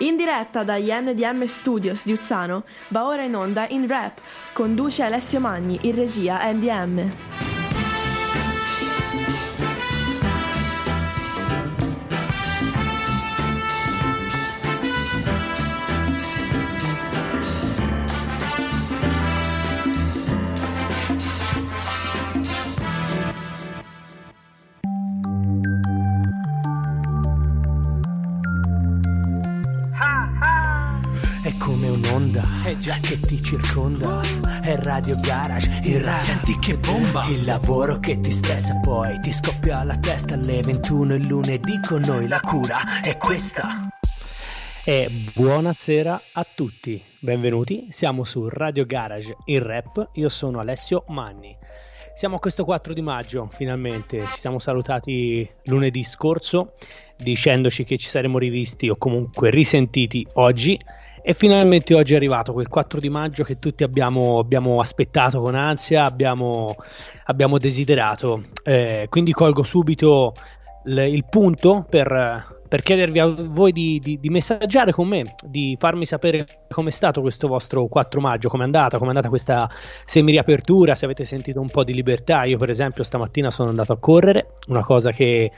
In diretta dagli NDM Studios di Uzzano va ora in onda in rap. Conduce Alessio Magni, in regia NDM. Che ti circonda. È Radio Garage, il rap. Senti che bomba! Il lavoro che ti stressa poi ti scoppia la testa alle 21 il lunedì con noi. La cura è questa. E buonasera a tutti, benvenuti. Siamo su Radio Garage, il rap. Io sono Alessio Manni. Siamo a questo 4 di maggio, finalmente. Ci siamo salutati lunedì scorso dicendoci che ci saremmo rivisti o comunque risentiti oggi. E finalmente oggi è arrivato quel 4 di maggio che tutti abbiamo, abbiamo aspettato con ansia, abbiamo, abbiamo desiderato. Eh, quindi colgo subito l- il punto per, per chiedervi a voi di, di, di, messaggiare con me, di farmi sapere com'è stato questo vostro 4 maggio, com'è andata, com'è andata questa semi-riapertura, se avete sentito un po' di libertà. Io per esempio stamattina sono andato a correre, una cosa che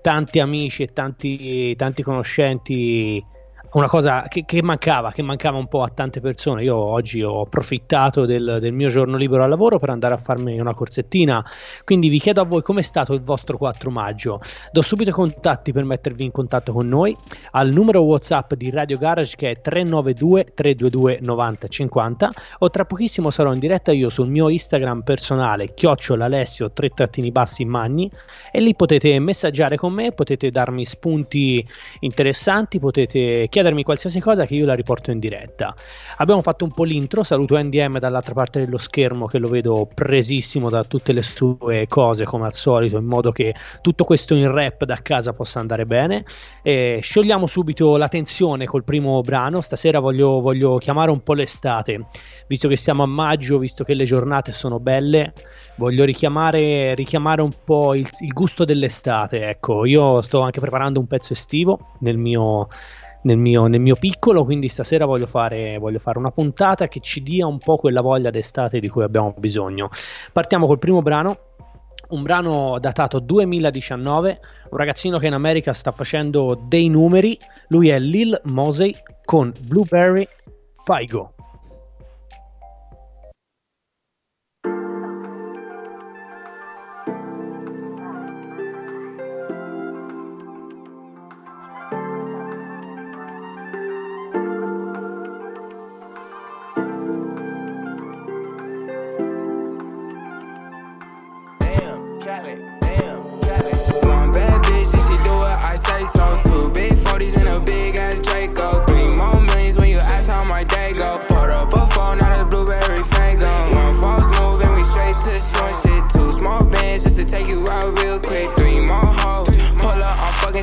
tanti amici e tanti, tanti conoscenti una cosa che, che, mancava, che mancava un po' a tante persone. Io oggi ho approfittato del, del, mio giorno libero al lavoro per andare a farmi una corsettina. Quindi vi chiedo a voi com'è stato il vostro 4 maggio. Do subito i contatti per mettervi in contatto con noi al numero WhatsApp di Radio Garage che è 392 322 9050 o tra pochissimo sarò in diretta io sul mio Instagram personale chiocciolalessio 3 trattini bassi magni e lì potete messaggiare con me, potete darmi spunti interessanti, potete chiedermi qualsiasi cosa che io la riporto in diretta. Abbiamo fatto un po' l'intro, saluto NDM dall'altra parte dello schermo che lo vedo presissimo da tutte le sue cose come al solito, in modo che tutto questo in rap da casa possa andare bene. E sciogliamo subito la tensione col primo brano, stasera voglio, voglio chiamare un po' l'estate, visto che siamo a maggio, visto che le giornate sono belle voglio richiamare, richiamare un po' il, il, gusto dell'estate. Ecco, io sto anche preparando un pezzo estivo nel mio, nel mio, nel mio piccolo, quindi stasera voglio fare, voglio fare una puntata che ci dia un po' quella voglia d'estate di cui abbiamo bisogno. Partiamo col primo brano. Un brano datato 2019, un ragazzino che in America sta facendo dei numeri. Lui è Lil Mosey con Blueberry Figo.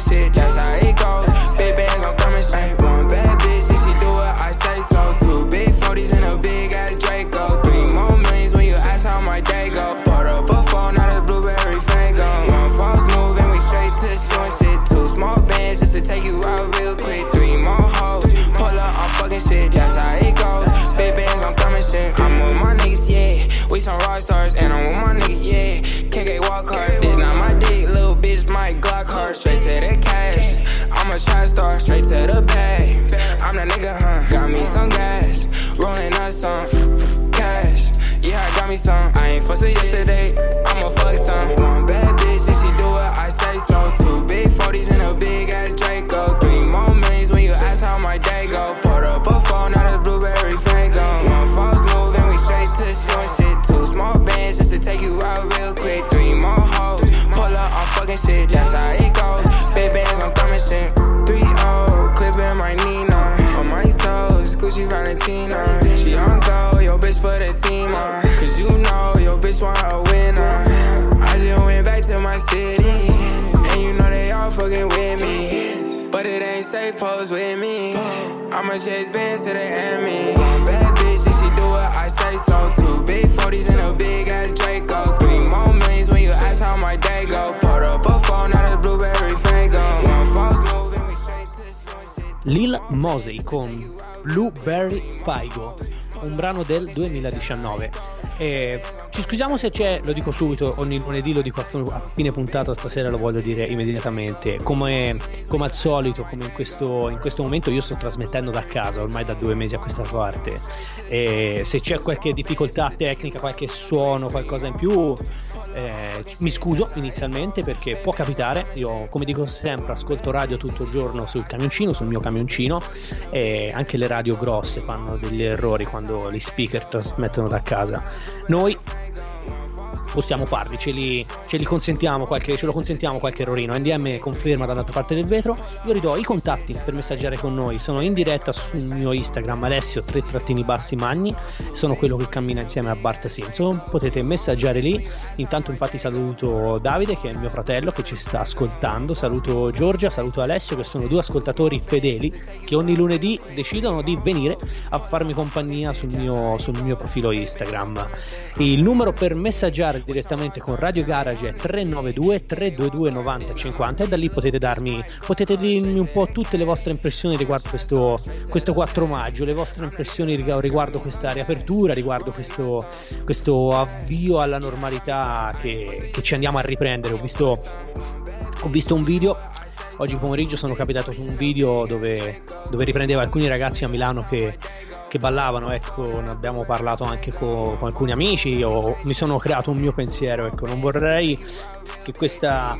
Shit, that's how it goes. Big bands, I'm coming straight. One bad bitch, and she do what I say so. Two big 40s and a big ass Draco. Three more millions when you ask how my day go. Bought up a phone, now the blueberry fago. One false move and we straight to showing shit. Two small bands just to take you out real quick. Three more hoes, pull up, I'm fucking shit, that's how it goes. Big bands, I'm coming shit. I'm with my niggas, yeah. We some rock stars, and I'm with my niggas, yeah. KK walk hard, a trap star, straight to the bag. I'm that nigga, huh? Got me some gas, rolling up some cash. Yeah, I got me some. I ain't fussing yesterday, I'ma fuck some. Fucking with me. But it ain't safe, pose with me. I'ma chase bands to the. One bad bitch, and she do what I say so. Two big 40s and a big ass Draco. Three more millions when you ask how my day go. Put up a phone, now blueberry fago. One false move and we straight to. Lil Mosey con Blueberry Figo, un brano del 2019. E ci scusiamo se c'è, lo dico subito, ogni lunedì lo dico a fine puntata, stasera lo voglio dire immediatamente. Come, come al solito, come in questo, in questo, momento, io sto trasmettendo da casa ormai da due mesi a questa parte. E se c'è qualche difficoltà tecnica, qualche suono, qualcosa in più, eh, mi scuso inizialmente perché può capitare, io come dico sempre ascolto radio tutto il giorno sul camioncino, sul mio camioncino e anche le radio grosse fanno degli errori quando gli speaker trasmettono da casa. Noi possiamo farli, ce li, ce li consentiamo qualche, ce lo consentiamo qualche errorino. NDM conferma dall'altra parte del vetro. Io ridò i contatti per messaggiare con noi. Sono in diretta sul mio Instagram Alessio 3 trattini bassi magni. Sono quello che cammina insieme a Bart Simpson. Potete messaggiare lì. Intanto infatti saluto Davide che è il mio fratello che ci sta ascoltando. Saluto Giorgia, saluto Alessio che sono due ascoltatori fedeli che ogni lunedì decidono di venire a farmi compagnia sul mio, sul mio profilo Instagram. Il numero per messaggiare direttamente con Radio Garage è 392 322 90 50 e da lì potete darmi potete dirmi un po' tutte le vostre impressioni riguardo questo, questo 4 maggio, le vostre impressioni riguardo questa riapertura, riguardo questo, questo avvio alla normalità che, che ci andiamo a riprendere. Ho visto, ho visto un video oggi pomeriggio sono capitato su un video dove, dove riprendeva alcuni ragazzi a Milano che che ballavano, ecco, ne abbiamo parlato anche con, con alcuni amici, o mi sono creato un mio pensiero, ecco, non vorrei che questa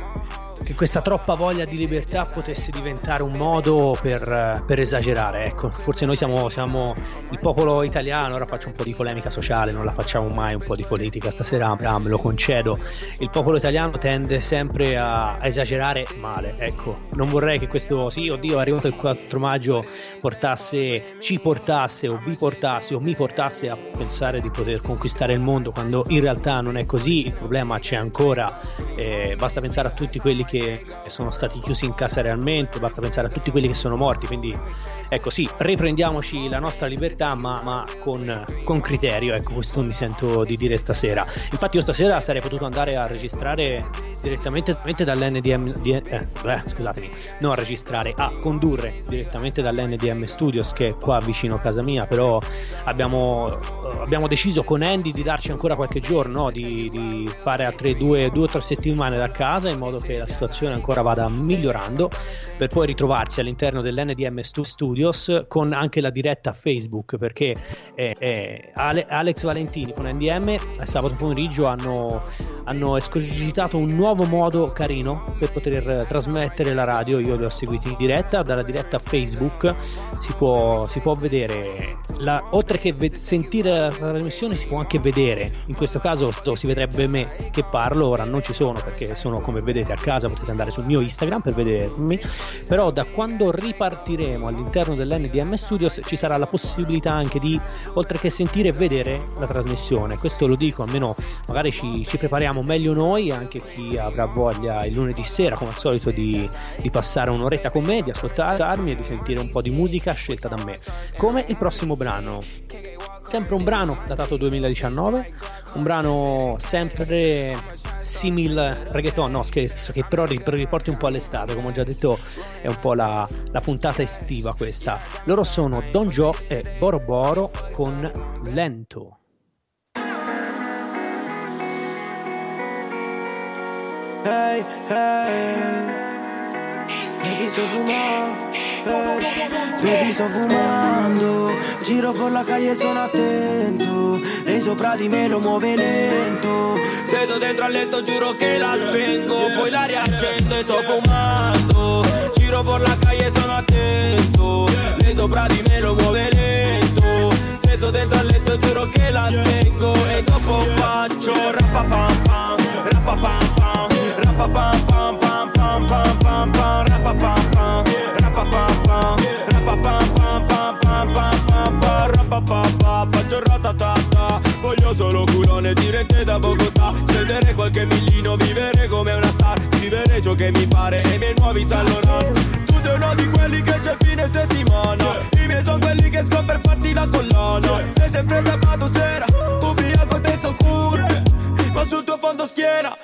che questa troppa voglia di libertà potesse diventare un modo per, per esagerare. Ecco, forse noi siamo, siamo, il popolo italiano, ora faccio un po' di polemica sociale, non la facciamo mai un po' di politica, stasera me lo concedo. Il popolo italiano tende sempre a, a, esagerare male, ecco, non vorrei che questo, sì, oddio, è arrivato il 4 maggio, portasse, ci portasse o vi portasse o mi portasse a pensare di poter conquistare il mondo quando in realtà non è così, il problema c'è ancora, eh, basta pensare a tutti quelli che sono stati chiusi in casa realmente, basta pensare a tutti quelli che sono morti, quindi ecco sì, riprendiamoci la nostra libertà ma, ma con, con, criterio, ecco questo mi sento di dire stasera. Infatti io stasera sarei potuto andare a registrare direttamente, dall'NDM, di, eh, beh, scusatemi, non a registrare, a condurre direttamente dall'NDM Studios che è qua vicino a casa mia, però abbiamo, abbiamo deciso con Andy di darci ancora qualche giorno, di, di fare altre due o tre settimane da casa in modo che la situazione situazione ancora vada migliorando per poi ritrovarsi all'interno dell'NDM Studios con anche la diretta Facebook perché eh, eh, Alex Valentini con NDM sabato pomeriggio hanno hanno escogitato un nuovo modo carino per poter trasmettere la radio. Io li ho seguiti in diretta, dalla diretta Facebook si può, si può vedere, la, oltre che ve- sentire la trasmissione, si può anche vedere. In questo caso si vedrebbe me che parlo, ora non ci sono perché sono come vedete a casa, potete andare sul mio Instagram per vedermi. Però da quando ripartiremo all'interno dell'NDM Studios ci sarà la possibilità anche di, oltre che sentire vedere la trasmissione. Questo lo dico, almeno magari ci, ci prepariamo meglio noi, anche chi avrà voglia il lunedì sera, come al solito, di, di passare un'oretta con me, di ascoltarmi e di sentire un po' di musica scelta da me. Come il prossimo brano. Sempre un brano datato 2019, un brano sempre simil reggaeton, no scherzo, che però riporti un po' all'estate, come ho già detto è un po' la, la puntata estiva questa. Loro sono Don Joe e Boro Boro con Lento. hey, hey. Baby hey. baby sto fumando Giro per la calle sono attento. Lei sopra di me lo muove lento. Se sto dentro al letto giuro che la spengo Poi la riaccendo e sto fumando. Giro per la calle sono attento. Lei sopra di me lo muove lento. Se sto dentro al letto giuro che la spengo E dopo faccio rappa pam pam Rappa pam pam Faccio ratatata Voglio solo culone dirette da Bogotà. Spendere qualche millino, vivere come una star. Scrivere ciò che mi pare e i miei nuovi Laurent Tu sei uno di quelli che c'è fine settimana. I miei sono quelli che scopro per farti la collana. E sempre sabato sera. Ubriaco testo cure Ma sul tuo fondo schiena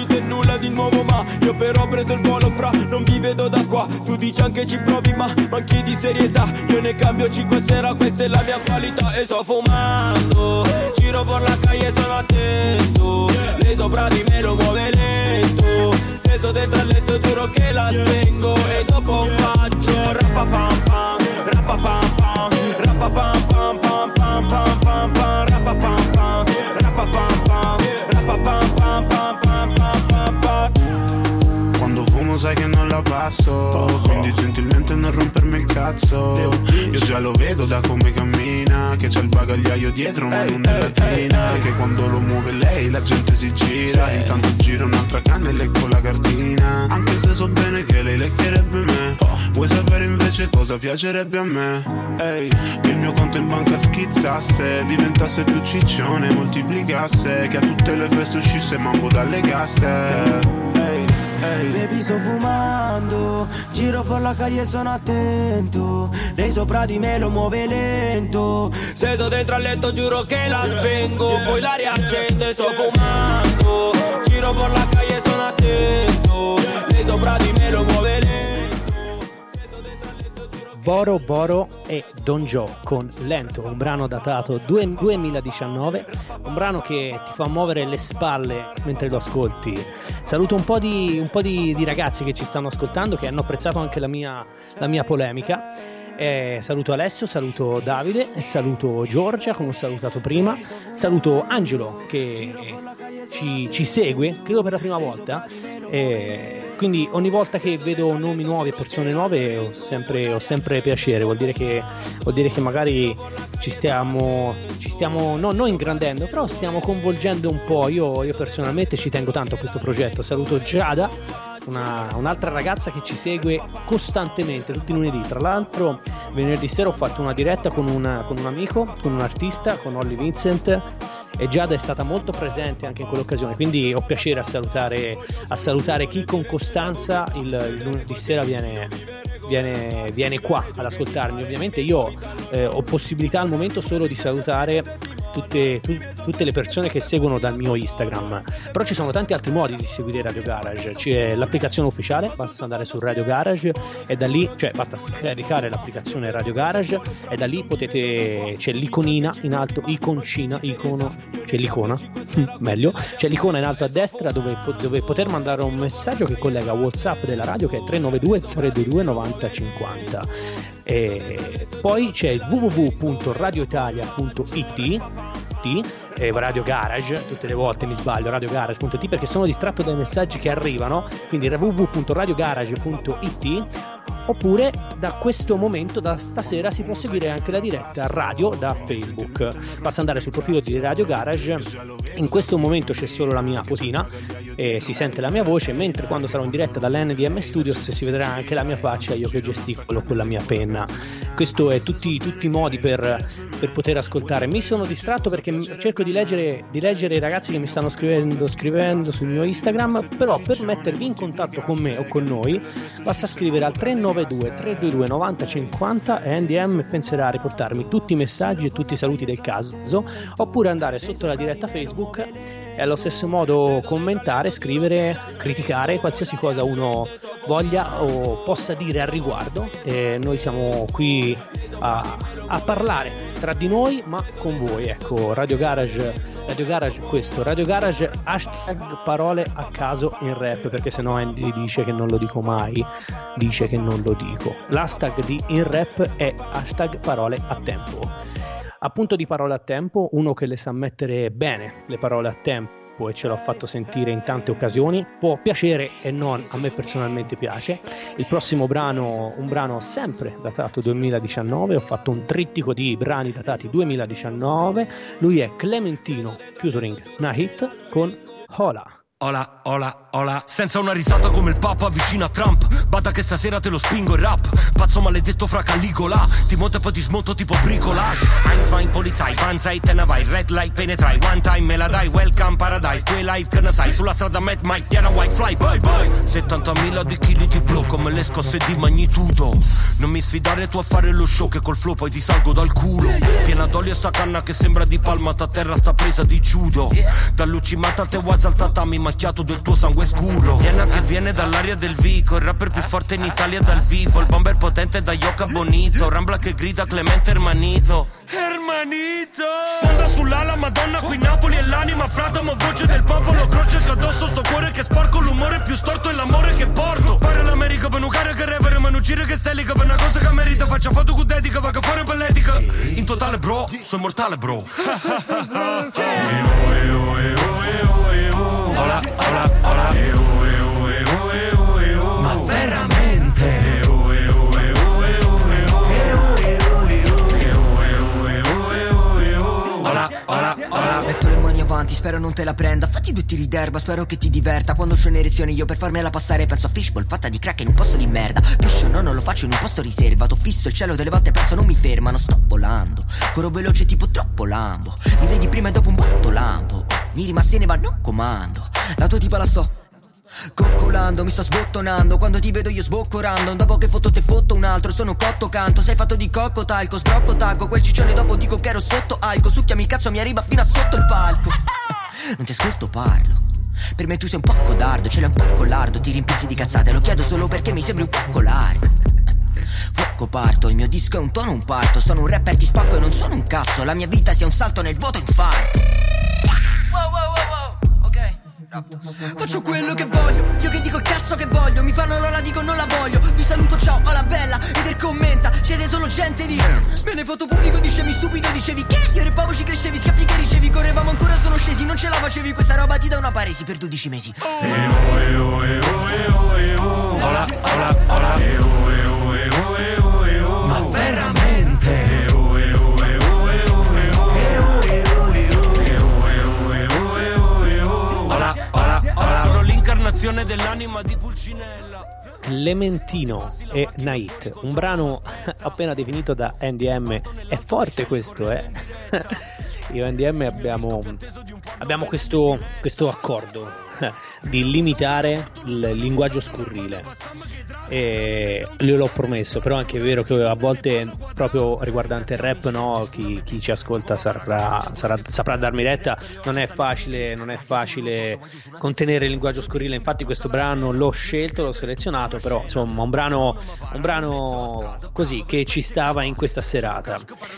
Boro si boro di te nulla di nuovo ma Io però ho preso il volo fra, non vi vedo da qua. Tu dici anche ci provi ma manchi di serietà. Io ne cambio 5 sera, questa è la mia qualità. E sto fumando, giro per la calle sono attento. Lei sopra di me lo muove lento. Steso dentro al letto giuro che la spengo E dopo faccio rapapam pam, rapapam pam, rapapam sai che non la passo. Quindi gentilmente non rompermi il cazzo. Io già lo vedo da come cammina Che c'è il bagagliaio dietro ma non è latina. Che quando lo muove lei la gente si gira. Intanto gira un'altra canna e lecco la cartina Anche se so bene che lei leccherebbe me. Vuoi sapere invece cosa piacerebbe a me? Ehi, che il mio conto in banca schizzasse Diventasse più ciccione, moltiplicasse Che a tutte le feste uscisse mambo dalle casse Ehi. Baby sto fumando, giro per la calle sono attento. Lei sopra di me lo muove lento. Se sto dentro al letto giuro che la spengo Poi la riaccende, sto fumando. Giro per la calle sono attento. Lei sopra di me lo muove Boro Boro e Don Joe con Lento, un brano datato due- 2019, un brano che ti fa muovere le spalle mentre lo ascolti. Saluto un po' di, un po' di- di ragazzi che ci stanno ascoltando, che hanno apprezzato anche la mia, la mia polemica. Eh, saluto Alessio, saluto Davide, saluto Giorgia come ho salutato prima, saluto Angelo che ci, ci segue, credo per la prima volta. Eh, quindi ogni volta che vedo nomi nuovi e persone nuove ho sempre, ho sempre piacere, vuol dire che, vuol dire che magari ci stiamo, ci stiamo no, non ingrandendo, però stiamo coinvolgendo un po'. Io, io personalmente ci tengo tanto a questo progetto. Saluto Giada, una- un'altra ragazza che ci segue costantemente tutti i lunedì. Tra l'altro, venerdì sera ho fatto una diretta con un, con un amico, con un artista, con Olly Vincent. E Giada è stata molto presente anche in quell'occasione, quindi ho piacere a salutare, a salutare chi con costanza il, il lunedì sera viene, viene, viene qua ad ascoltarmi. Ovviamente io eh, ho possibilità al momento solo di salutare tutte, tu- tutte le persone che seguono dal mio Instagram. Però ci sono tanti altri modi di seguire Radio Garage. C'è l'applicazione ufficiale, basta andare su Radio Garage e da lì, cioè basta scaricare l'applicazione Radio Garage e da lì potete c'è l'iconina in alto, iconcina, icono, c'è l'icona, meglio, c'è l'icona in alto a destra dove, dove poter mandare un messaggio che collega WhatsApp della radio che è 392 322 9050. E poi c'è www.radioitalia.it eh, Radio Garage, tutte le volte mi sbaglio, radiogarage.it perché sono distratto dai messaggi che arrivano, quindi www.radiogarage.it oppure da questo momento, da stasera, si può seguire anche la diretta radio da Facebook. Basta andare sul profilo di Radio Garage, in questo momento c'è solo la mia posina e si sente la mia voce, mentre quando sarò in diretta dall'NDM Studios si vedrà anche la mia faccia, io che gesticolo con la mia penna. Questo è tutti, tutti i modi per, per poter ascoltare. Mi sono distratto perché cerco di leggere, di leggere i ragazzi che mi stanno scrivendo, scrivendo sul mio Instagram, però per mettervi in contatto con me o con noi basta scrivere al 392 322 9050 e NDM penserà a riportarmi tutti i messaggi e tutti i saluti del caso, oppure andare sotto la diretta Facebook e allo stesso modo commentare, scrivere, criticare qualsiasi cosa uno voglia o possa dire al riguardo. E noi siamo qui a, a parlare tra di noi ma con voi. Ecco, Radio Garage, Radio Garage questo, Radio Garage hashtag parole a caso in rap perché sennò Andy dice che non lo dico mai, dice che non lo dico. L'hashtag di in rap è hashtag parole a tempo. Appunto di parole a tempo, uno che le sa mettere bene le parole a tempo e ce l'ho fatto sentire in tante occasioni, può piacere e non, a me personalmente piace. Il prossimo brano, un brano sempre datato 2019, ho fatto un trittico di brani datati 2019, lui è Clementino featuring Nahit con Hola. Ola, ola, ola Senza una risata come il papa vicino a Trump. Bada che stasera te lo spingo il rap. Pazzo maledetto fra Caligola Ti monto e poi ti smonto tipo bricolage. Einstein, polizai, panza e te ne vai Red light penetrai, one time me la dai. Welcome paradise, due live che ne sai. Sulla strada Mad Mike, Diana White, fly, bye bye. 70.000 di chili di blu Come le scosse di magnitudo. Non mi sfidare tu a fare lo show Che col flow poi ti salgo dal culo. Piena d'olio sta canna che sembra di palma A terra sta presa di judo. Dall'uccimata al te al tatami Macchiato del tuo sangue scuro. Vienna che viene dall'aria del Vico Il rapper più forte in Italia dal vivo Il bomber potente da Yoka Bonito Rambla che grida Clemente Hermanito Hermanito Sfonda sull'ala Madonna qui Napoli è l'anima frata Ma voce del popolo croce che addosso sto cuore che sporco L'umore più storto è l'amore che porto. Pare l'America per nucare che revere Ma non gire che stelica per una cosa che merita Faccia foto con dedica va che fuori belletica In totale bro, sono mortale bro Hola, hola, Ma veramente Metto le mani avanti, spero non te la prenda. Fatti due tiri d'erba, spero che ti diverta. Quando sono in erezione io per farmela passare Penso a fishball fatta di crack in un posto di merda. Piscio no, non lo faccio in un posto riservato. Fisso il cielo delle volte penso non mi fermano. Sto volando, corro veloce tipo troppo lambo. Mi vedi prima e dopo un botto lampo. Mi rimasti ne va, non comando La tua tipa la sto Coccolando, mi sto sbottonando. Quando ti vedo io sboccorando Dopo che fotto te fotto un altro Sono cotto canto. Sei fatto di cocco talco Sbrocco tacco. Quel ciccione dopo dico che ero sotto alco. Succhiami il cazzo mi arriva fino a sotto il palco. Non ti ascolto parlo. Per me tu sei un po' codardo, ce l'hai un po' colardo Ti rimpizzi di cazzate, lo chiedo solo perché mi sembri un po' colardo. Fuoco parto, il mio disco è un tono, un parto. Sono un rapper di spacco e non sono un cazzo. La mia vita sia un salto nel vuoto infarto. Wow, wow, Faccio quello che voglio, io che dico il cazzo che voglio. Mi fanno l'ola, dico non la voglio. Vi saluto, ciao, alla bella Eder commenta, siete solo gente di Me ne foto pubblico, dicevi stupido, dicevi che? Io repavo, ci crescevi, schiaffi che ricevi. Correvamo ancora, sono scesi, non ce la facevi. Questa roba ti dà una paresi per 12 mesi. Hola, hola, hola. Ma veramente L'incarnazione dell'anima di Pulcinella Clementino e Night, un brano appena definito da NDM. È forte questo, eh? Io e NDM abbiamo, abbiamo questo, questo accordo di limitare il linguaggio scurrile. E gliel'ho promesso, però anche è vero che a volte, proprio riguardante il rap, no, chi, chi ci ascolta saprà, sarà, saprà darmi retta. Non è facile, non è facile contenere il linguaggio scurrile. Infatti, questo brano l'ho scelto, l'ho selezionato, però insomma, un brano, un brano così che ci stava in questa serata.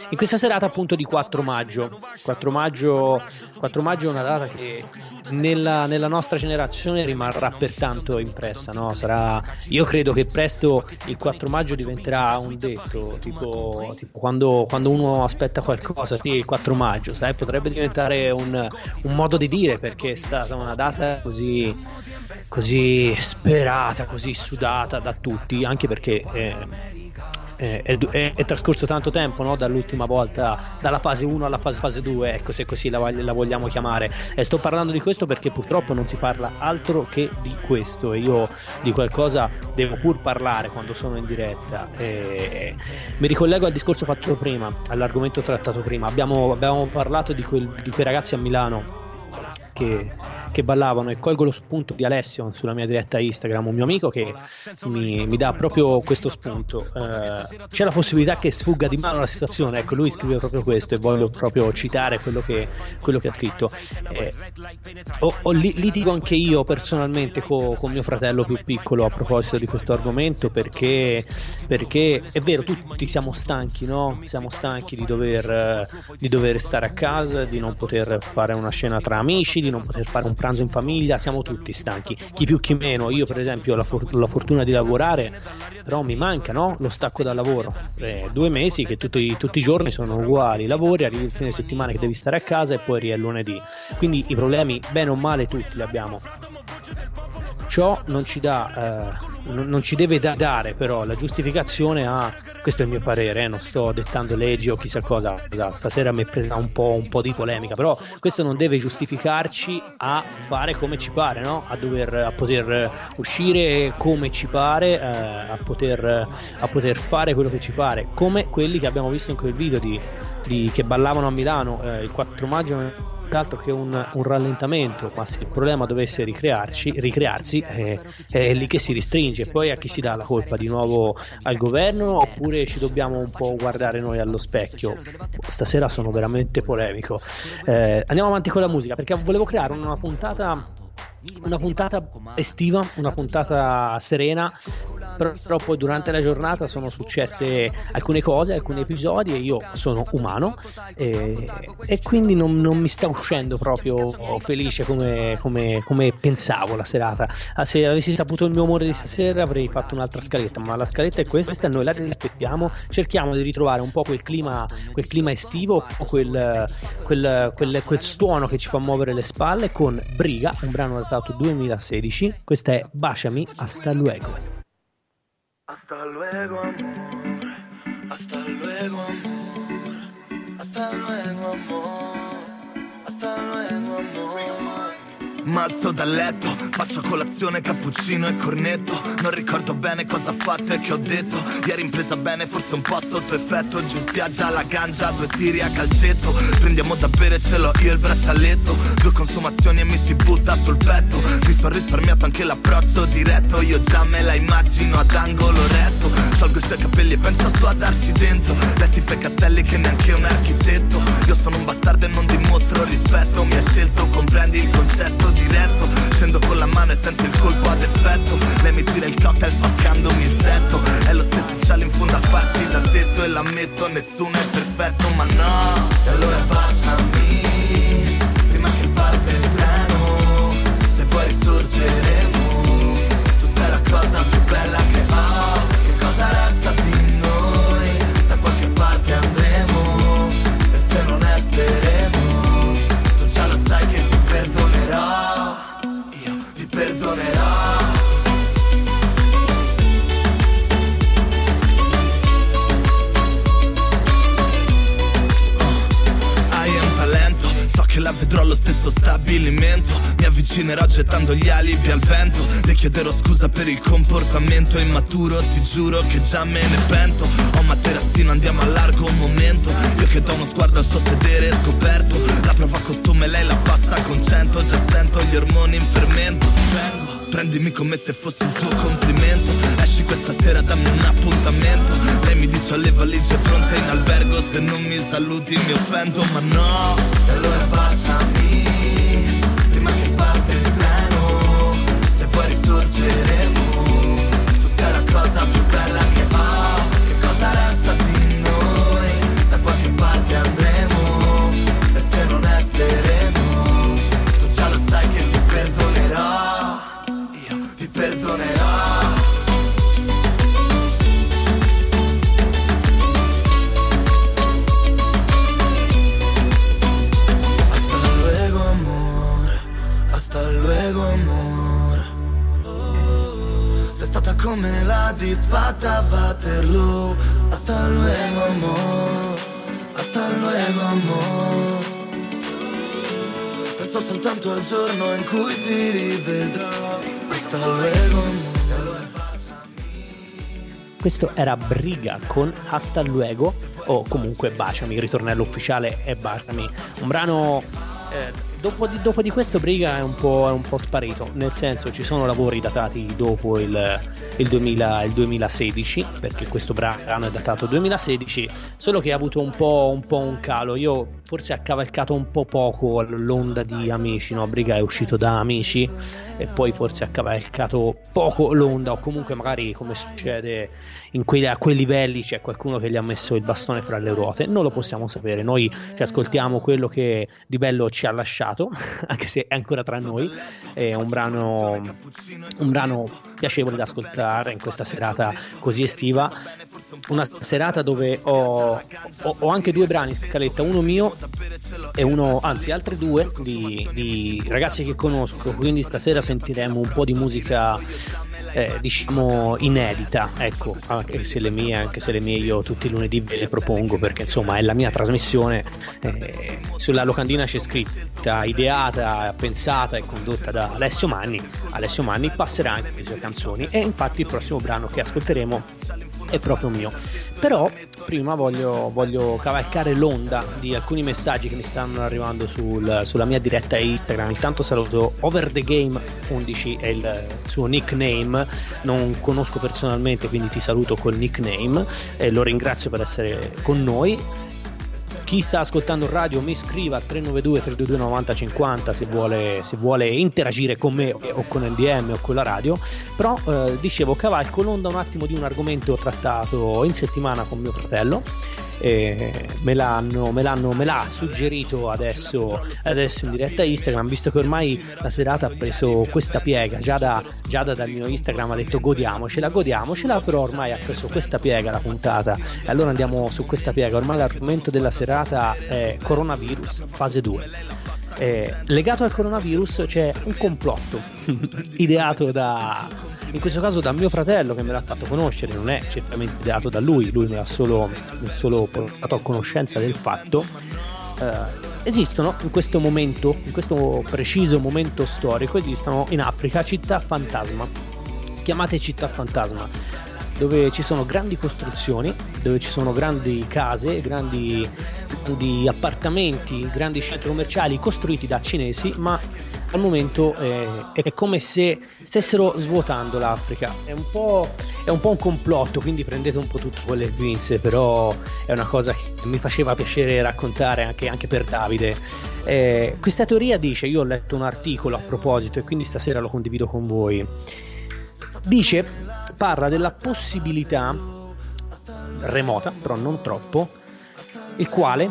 In questa serata, appunto, di 4 maggio. 4 maggio, 4 maggio è una data che nella, nella nostra generazione rimarrà pertanto impressa, no? Sarà, io credo che presto il 4 maggio diventerà un detto, tipo, tipo quando, quando, uno aspetta qualcosa, sì, il 4 maggio, sai, potrebbe diventare un, un, modo di dire perché è stata una data così, così sperata, così sudata da tutti, anche perché... Eh, è, è, è, trascorso tanto tempo no? dall'ultima volta, dalla fase 1 alla fase, fase 2, ecco se così la, la, vogliamo chiamare. E sto parlando di questo perché purtroppo non si parla altro che di questo e io di qualcosa devo pur parlare quando sono in diretta. E, mi ricollego al discorso fatto prima, all'argomento trattato prima. Abbiamo, abbiamo parlato di, quel, di quei ragazzi a Milano che, che, ballavano e colgo lo spunto di Alessio sulla mia diretta Instagram, un mio amico che mi, mi dà proprio questo spunto. Eh, c'è la possibilità che sfugga di mano la situazione, ecco lui scrive proprio questo e voglio proprio citare quello che, quello che ha scritto. Eh, ho, ho litigo anche io personalmente con, con mio fratello più piccolo a proposito di questo argomento perché, perché è vero, tutti siamo stanchi, no? Siamo stanchi di dover, di dover stare a casa, di non poter fare una scena tra amici, di non poter fare un pranzo in famiglia, siamo tutti stanchi, chi più chi meno. Io, per esempio, ho la, for- la fortuna di lavorare, però mi manca no? lo stacco dal lavoro. Eh, due mesi che tutti, tutti, i giorni sono uguali, lavori, arrivi il fine settimana che devi stare a casa e poi eri lunedì. Quindi i problemi, bene o male, tutti li abbiamo. Ciò non ci dà. Eh, non ci deve da dare però la giustificazione a questo è il mio parere, eh, non sto dettando leggi o chissà cosa, stasera mi è presa un po', un po', di polemica, però questo non deve giustificarci a fare come ci pare, no? a, dover, a poter uscire come ci pare, eh, a, poter, a, poter, fare quello che ci pare, come quelli che abbiamo visto in quel video di, di che ballavano a Milano eh, il 4 maggio altro che un, un, rallentamento, ma se il problema dovesse ricrearsi, è, è, lì che si restringe. Poi a chi si dà la colpa? Di nuovo al governo oppure ci dobbiamo un po' guardare noi allo specchio? Stasera sono veramente polemico. Eh, andiamo avanti con la musica perché volevo creare una puntata una puntata estiva, una puntata serena, però, poi durante la giornata sono successe alcune cose, alcuni episodi e io sono umano e, e quindi non, non, mi sta uscendo proprio felice come, come, come, pensavo la serata. Ah, se avessi saputo il mio umore di stasera avrei fatto un'altra scaletta, ma la scaletta è questa, noi la rispettiamo, cerchiamo di ritrovare un po' quel clima, quel clima estivo, quel, quel, quel, quel suono che ci fa muovere le spalle con Briga, un brano datato 2016. Questa è Baciami, hasta luego. Hasta luego, amor. Hasta luego, amor. Hasta luego, amor. Hasta luego, amor. Malzo dal letto, faccio colazione, cappuccino e cornetto. Non ricordo bene cosa ho fatto e che ho detto. Ieri impresa bene, forse un po' sotto effetto. Giù spiaggia la ganja, due tiri a calcetto. Prendiamo da bere, ce l'ho io il braccialetto. Due consumazioni e mi si butta sul petto. Mi sono risparmiato anche l'approccio diretto. Io già me la immagino ad angolo retto. Sciolgo i suoi capelli e penso su a darci dentro. Lei si fa i castelli che neanche un architetto. Io sono un bastardo e non dimostro rispetto. Mi ha scelto, comprendi il concetto diretto Scendo con la mano e tento il colpo ad effetto. Lei mi tira il cocktail spaccandomi il setto È lo stesso cielo in fondo a farci da tetto E l'ammetto, nessuno è perfetto ma no avvicinerò gettando gli alibi al vento. Le chiederò scusa per il comportamento immaturo Ti giuro che già me ne pento. Ho materassino andiamo a largo un momento. Io che do uno sguardo al suo sedere scoperto. La prova costume lei la passa con cento. Già sento gli ormoni in fermento. Prendimi come se fosse il tuo complimento. Esci questa sera, dammi un appuntamento. Lei mi dice ho le valigie pronte in albergo Se non mi saluti mi offendo, ma no E allora soltanto al giorno in cui ti rivedrò. Hasta luego. Questo era Briga con Hasta Luego o comunque Baciami, il ritornello ufficiale è Baciami. Un brano eh, dopo, di, dopo, di, questo Briga è un, è un, po', sparito, nel senso ci sono lavori datati dopo il, il, 2000, il 2016, perché questo brano è datato 2016, solo che ha avuto un po', un, po un calo. Io forse ha cavalcato un po' poco l'onda di Amici, no? Briga è uscito da Amici e poi forse ha cavalcato poco l'onda o comunque magari come succede quei, a quei livelli c'è qualcuno che gli ha messo il bastone fra le ruote, non lo possiamo sapere, noi ci ascoltiamo quello che di bello ci ha lasciato, anche se è ancora tra noi, è un brano, un brano piacevole da ascoltare in questa serata così estiva, una serata dove ho, ho, ho anche due brani in scaletta, uno mio e uno, anzi altri due di, di ragazzi che conosco, quindi stasera sentiremo un po' di musica eh, diciamo inedita, ecco, anche se le mie, anche se le mie io tutti i lunedì ve le propongo perché insomma è la mia trasmissione. Eh, sulla locandina c'è scritta, ideata, pensata e condotta da Alessio Manni. Alessio Manni passerà anche le sue canzoni e infatti il prossimo brano che ascolteremo è proprio mio. Però prima voglio, voglio, cavalcare l'onda di alcuni messaggi che mi stanno arrivando sul, sulla mia diretta Instagram. Intanto saluto Over the Game 11 è il suo nickname, non conosco personalmente quindi ti saluto col nickname e lo ringrazio per essere con noi chi sta ascoltando il radio mi scriva al 392 322 9050 se vuole, se vuole interagire con me o con NDM o con la radio. Però eh, dicevo, cavalco l'onda un attimo di un argomento trattato in settimana con mio fratello eh, me, l'hanno, me, l'hanno, me l'ha suggerito adesso, adesso in diretta Instagram, visto che ormai la serata ha preso questa piega, Giada, Giada dal mio Instagram ha detto godiamocela, godiamocela, però ormai ha preso questa piega la puntata e allora andiamo su questa piega, ormai l'argomento della serata è coronavirus, fase 2. Eh, legato al coronavirus c'è un complotto ideato da, in questo caso da mio fratello che me l'ha fatto conoscere, non è certamente ideato da lui, lui mi ha solo, ha solo portato a conoscenza del fatto. Eh, esistono in questo momento, in questo preciso momento storico, esistono in Africa città fantasma, chiamate città fantasma dove ci sono grandi costruzioni, dove ci sono grandi case, grandi, grandi appartamenti, grandi centri commerciali costruiti da cinesi, ma al momento è, è, come se stessero svuotando l'Africa. È un, è un, po', un complotto, quindi prendete un po' tutto con le pinze, però è una cosa che mi faceva piacere raccontare anche, anche per Davide. Eh, questa teoria dice, io ho letto un articolo a proposito e quindi stasera lo condivido con voi. Dice parla della possibilità remota, però non troppo, il quale,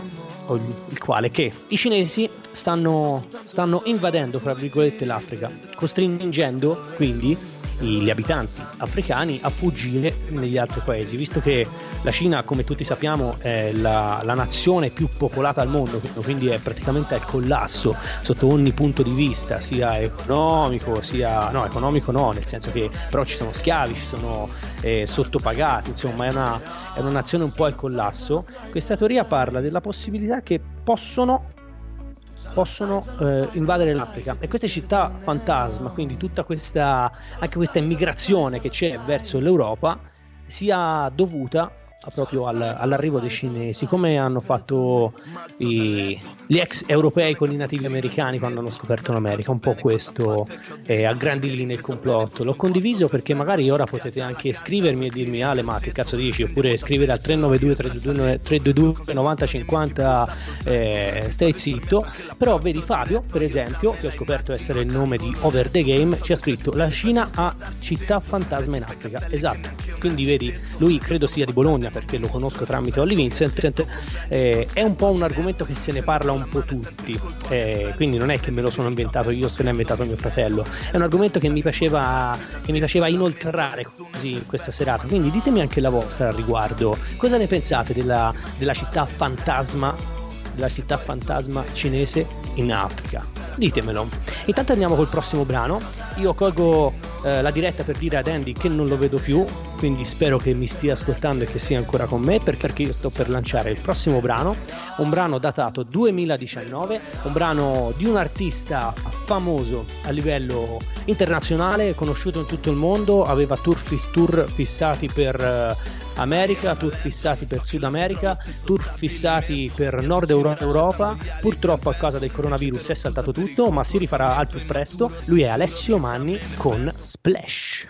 il quale che i cinesi stanno, stanno invadendo, fra virgolette, l'Africa, costringendo quindi gli abitanti africani a fuggire negli altri paesi, visto che la Cina, come tutti sappiamo, è la, la, nazione più popolata al mondo, quindi è praticamente al collasso sotto ogni punto di vista, sia economico, sia no, economico no, nel senso che però ci sono schiavi, ci sono eh, sottopagati, insomma è una, è una nazione un po' al collasso. Questa teoria parla della possibilità che possono possono eh, invadere l'Africa. E queste città fantasma, quindi tutta questa anche questa immigrazione che c'è verso l'Europa sia dovuta proprio al, all'arrivo dei cinesi, come hanno fatto i, gli ex europei con i nativi americani quando hanno scoperto l'America, un po' questo eh, a grandi linee il complotto. L'ho condiviso perché magari ora potete anche scrivermi e dirmi Ale ma che cazzo dici, oppure scrivere al 392 322, 322 9050 eh, stai zitto, però vedi Fabio per esempio, che ho scoperto essere il nome di Over the Game, ci ha scritto la Cina ha città fantasma in Africa, esatto, quindi vedi lui credo sia di Bologna perché lo conosco tramite Olly Vincent, eh, è un po' un argomento che se ne parla un po' tutti, eh, quindi non è che me lo sono inventato io, se l'ha inventato mio fratello, è un argomento che mi faceva, che mi faceva inoltrare così questa serata, quindi ditemi anche la vostra al riguardo, cosa ne pensate della, della città fantasma, della città fantasma cinese in Africa? Ditemelo. Intanto andiamo col prossimo brano. Io colgo eh, la diretta per dire ad Andy che non lo vedo più, quindi spero che mi stia ascoltando e che sia ancora con me perché io sto per lanciare il prossimo brano, un brano datato 2019, un brano di un artista famoso a livello internazionale, conosciuto in tutto il mondo, aveva tour, tour fissati per eh, America, tour fissati per Sud America, tour fissati per Nord Europa. Purtroppo a causa del coronavirus è saltato tutto, ma si rifarà al più presto. Lui è Alessio Manni con Splash.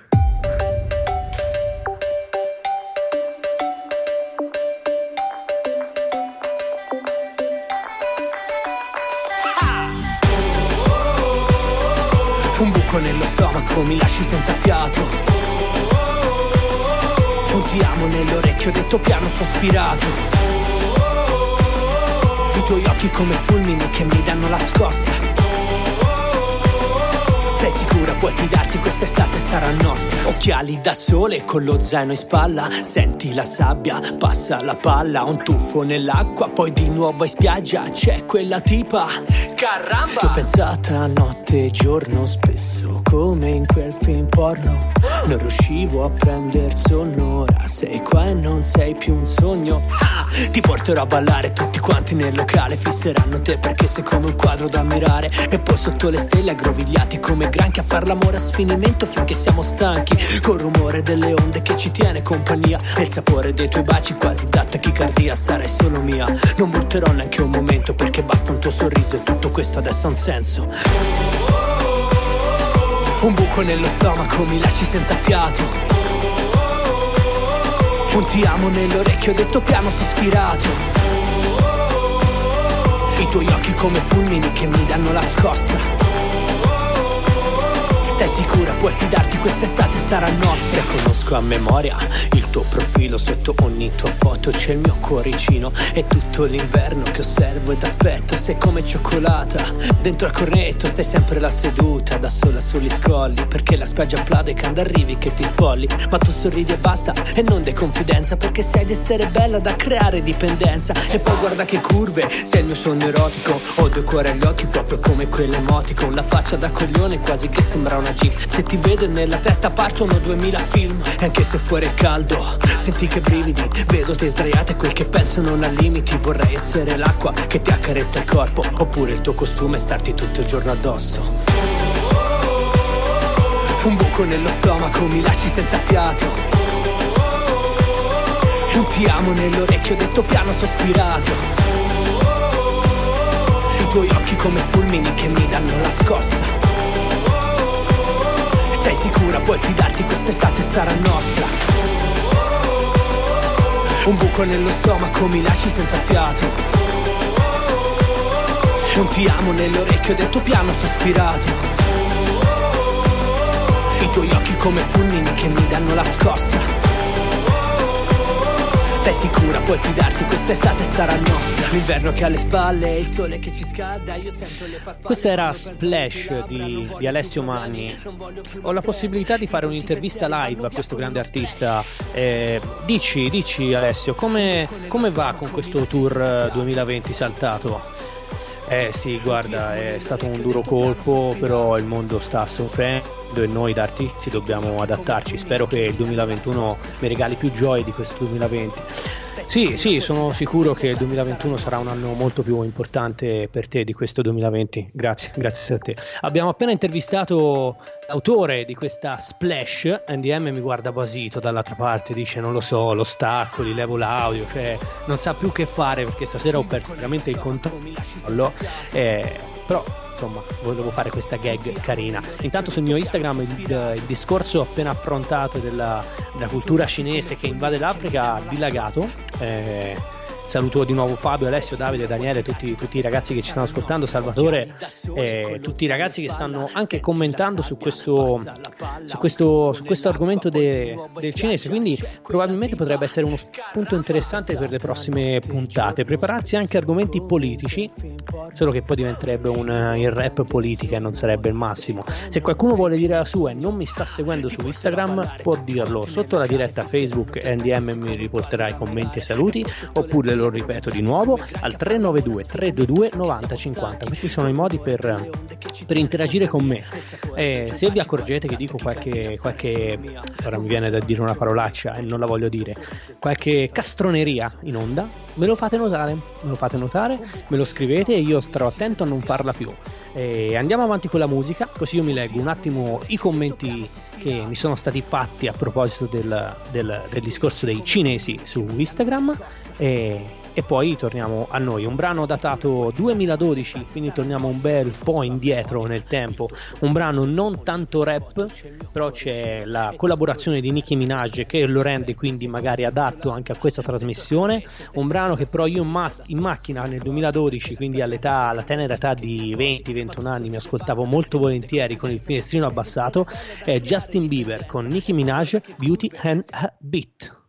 Un buco nello stomaco mi lasci senza fiato un ti amo nell'orecchio, detto piano, sospirato. I tuoi occhi come fulmini che mi danno la scossa sei sicura, puoi fidarti, quest'estate sarà nostra. Occhiali da sole con lo zaino in spalla. Senti la sabbia, passa la palla. Un tuffo nell'acqua, poi di nuovo in spiaggia. C'è quella tipa. Caramba! Ti ho pensata notte e giorno, spesso come in quel film porno. Non riuscivo a prendere sonno. Ora sei qua e non sei più un sogno. Ah, ti porterò a ballare tutti quanti nel locale. Fisseranno te perché sei come un quadro da ammirare. E poi sotto le stelle aggrovigliati come granchi a far l'amore a sfinimento finché siamo stanchi. Col rumore delle onde che ci tiene compagnia. E il sapore dei tuoi baci quasi da tachicardia Sarai solo mia, non butterò neanche un momento Perché basta un tuo sorriso e tutto questo adesso ha un senso. Un buco nello stomaco mi lasci senza fiato. Un ti amo nell'orecchio detto piano sospirato I tuoi occhi come fulmini che mi danno la scossa Stai sicura, puoi fidarti, quest'estate sarà nostra. Conosco a memoria il tuo profilo Sotto ogni tua foto c'è il mio cuoricino. È tutto l'inverno che osservo ed aspetto Sei come cioccolata. Dentro al cornetto stai sempre là seduta Da sola sugli scogli Perché la spiaggia plade quando arrivi che ti spolli. Ma tu sorridi e basta E non de confidenza Perché sai di essere bella da creare dipendenza. E poi guarda che curve Sei il mio sogno erotico. Ho due cuori agli occhi proprio come quell'emoticon La faccia da coglione quasi che sembra una gif Se ti vedo nella testa partono duemila film E anche se fuori è caldo Senti che brividi. Vedo te sdraiata e quel che penso non ha limiti. Vorrei essere l'acqua che ti accarezza il corpo Oppure il tuo costume e starti tutto il giorno addosso. Un buco nello stomaco mi lasci senza fiato. Un ti amo nell'orecchio detto piano sospirato. I tuoi occhi come fulmini che mi danno la scossa Stai sicura, puoi fidarti, quest'estate sarà nostra. Un buco nello stomaco mi lasci senza fiato. Un ti amo nell'orecchio detto piano sospirato. I tuoi occhi come fulmini che mi danno la scossa. Stai sicura, puoi fidarti, quest'estate sarà nostra. L'inverno che ha alle spalle, il sole che ci scalda, io sento le farfalle. Questa era Splash di, di Alessio Manni. Ho la possibilità di fare un'intervista live a questo grande artista. Eh, dici, dici Alessio, come, come va con questo tour 2020 saltato? Eh sì, guarda, è stato un duro colpo, però il mondo sta soffrendo e noi da artisti dobbiamo adattarci. Spero che il 2021 mi regali più gioie di questo 2020. Sì, sì, sono sicuro che il 2021 sarà un anno molto più importante per te di questo 2020. Grazie, grazie a te. Abbiamo appena intervistato l'autore di questa Splash, NDM mi guarda basito dall'altra parte, dice non lo so, lo stacco, gli levo l'audio, cioè non sa più che fare perché stasera ho perso veramente il controllo. Eh, però insomma volevo fare questa gag carina. Intanto sul mio Instagram il, il discorso appena affrontato della, della, cultura cinese che invade l'Africa ha dilagato. Eh, Saluto di nuovo Fabio, Alessio, Davide, Daniele, tutti, tutti i ragazzi che ci stanno ascoltando, Salvatore, e tutti i ragazzi che stanno anche commentando su questo, su questo, su questo argomento de, del cinese. Quindi probabilmente potrebbe essere uno spunto interessante per le prossime puntate. Prepararsi anche argomenti politici, solo che poi diventerebbe un, il rap politica e non sarebbe il massimo. Se qualcuno vuole dire la sua e non mi sta seguendo su Instagram, può dirlo sotto la diretta Facebook NDM mi riporterà i commenti e saluti, oppure lo ripeto di nuovo, al 392 322 9050. Questi sono i modi per, per interagire con me. E se vi accorgete che dico qualche, qualche, ora mi viene da dire una parolaccia e non la voglio dire, qualche castroneria in onda, me lo fate notare, me lo fate notare, me lo scrivete e io starò attento a non farla più. E andiamo avanti con la musica, così io mi leggo un attimo i commenti che mi sono stati fatti a proposito del, del, del discorso dei cinesi su Instagram e, e, poi torniamo a noi. Un brano datato 2012, quindi torniamo un bel po' indietro nel tempo. Un brano non tanto rap, però c'è la collaborazione di Nicki Minaj che lo rende quindi magari adatto anche a questa trasmissione. Un brano che però io in, macchina nel 2012, quindi all'età, alla tenera età di 20-21 anni, mi ascoltavo molto volentieri con il finestrino abbassato. È Just Justin Bieber con Nicki Minaj, Beauty and a Beat.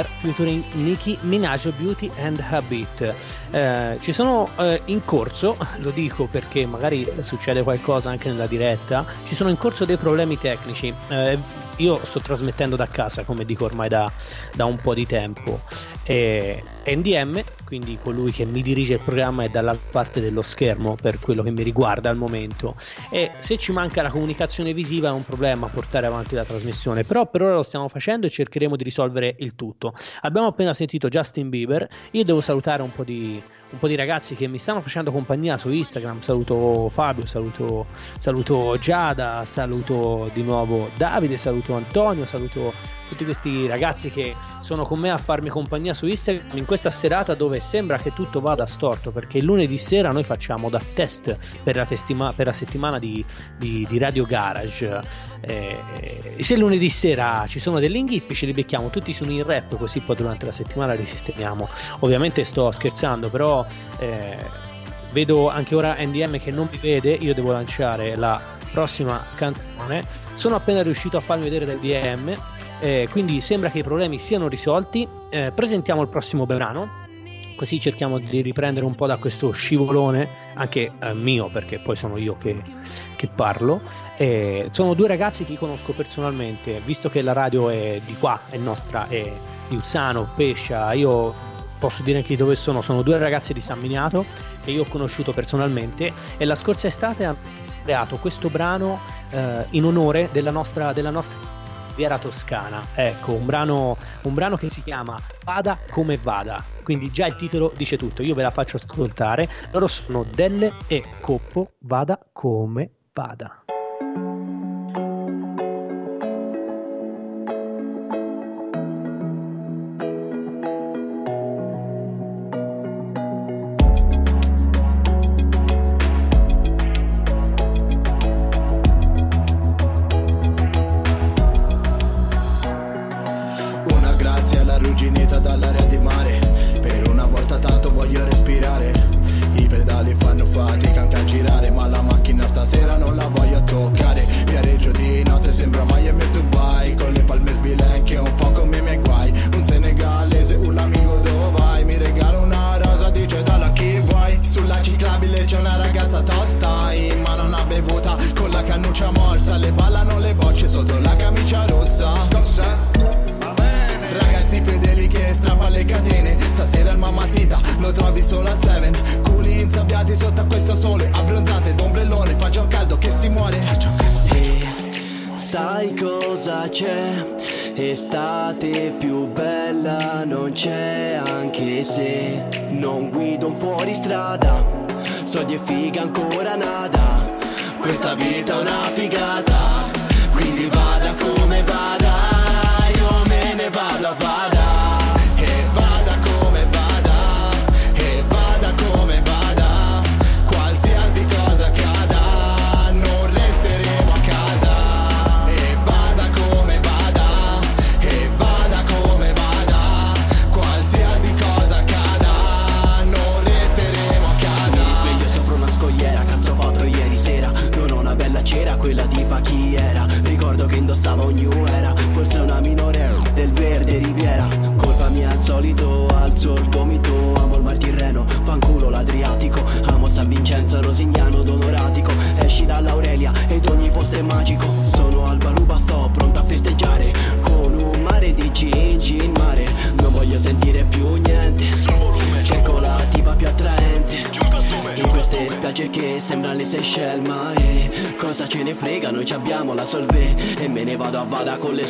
Bieber featuring Nicki Minaj Beauty and Habit. Eh, ci sono eh, in corso, lo dico perché magari succede qualcosa anche nella diretta, ci sono in corso dei problemi tecnici. Eh, io sto trasmettendo da casa, come dico ormai da, da un po' di tempo. E NDM, quindi colui che mi dirige il programma, è dalla parte dello schermo per quello che mi riguarda al momento. E se ci manca la comunicazione visiva è un problema portare avanti la trasmissione, però per ora lo stiamo facendo e cercheremo di risolvere il tutto. Abbiamo appena sentito Justin Bieber, io devo salutare un po' di un po' di ragazzi che mi stanno facendo compagnia su Instagram. Saluto Fabio, saluto, saluto Giada, saluto di nuovo Davide, saluto Antonio, saluto tutti questi ragazzi che sono con me a farmi compagnia su Instagram in questa serata dove sembra che tutto vada storto perché lunedì sera noi facciamo da test per la, festima- per la settimana di, di, di Radio Garage. Eh, se lunedì sera ci sono degli inghippi, ce li becchiamo tutti su in rap, così poi durante la settimana li sistemiamo. Ovviamente sto scherzando, però eh, vedo anche ora NDM che non mi vede. Io devo lanciare la prossima canzone. Sono appena riuscito a farmi vedere dal DM. Eh, quindi sembra che i problemi siano risolti. Eh, presentiamo il prossimo brano. Così cerchiamo di riprendere un po' da questo scivolone, anche eh, mio, perché poi sono io che, che parlo. Eh, sono due ragazzi che conosco personalmente, visto che la radio è di qua, è nostra, è di Uzzano, Pescia. Io posso dire anche dove sono. Sono due ragazzi di San Miniato che io ho conosciuto personalmente. E la scorsa estate hanno creato questo brano eh, in onore della nostra, della nostra Riviera Toscana. Ecco, un brano, un brano che si chiama Vada come vada. Quindi già il titolo dice tutto. Io ve la faccio ascoltare. Loro sono Delle e Coppo Vada come vada.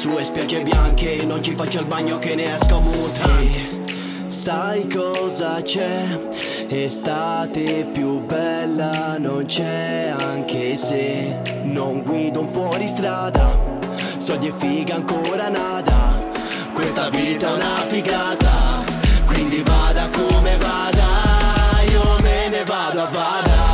Sue spiagge bianche Non ci faccio il bagno che ne esco mutante. Sai cosa c'è? Estate più bella non c'è anche se non guido un fuoristrada Soldi e figa ancora nada. Questa vita è una figata. Quindi vada come vada Io me ne vado a vada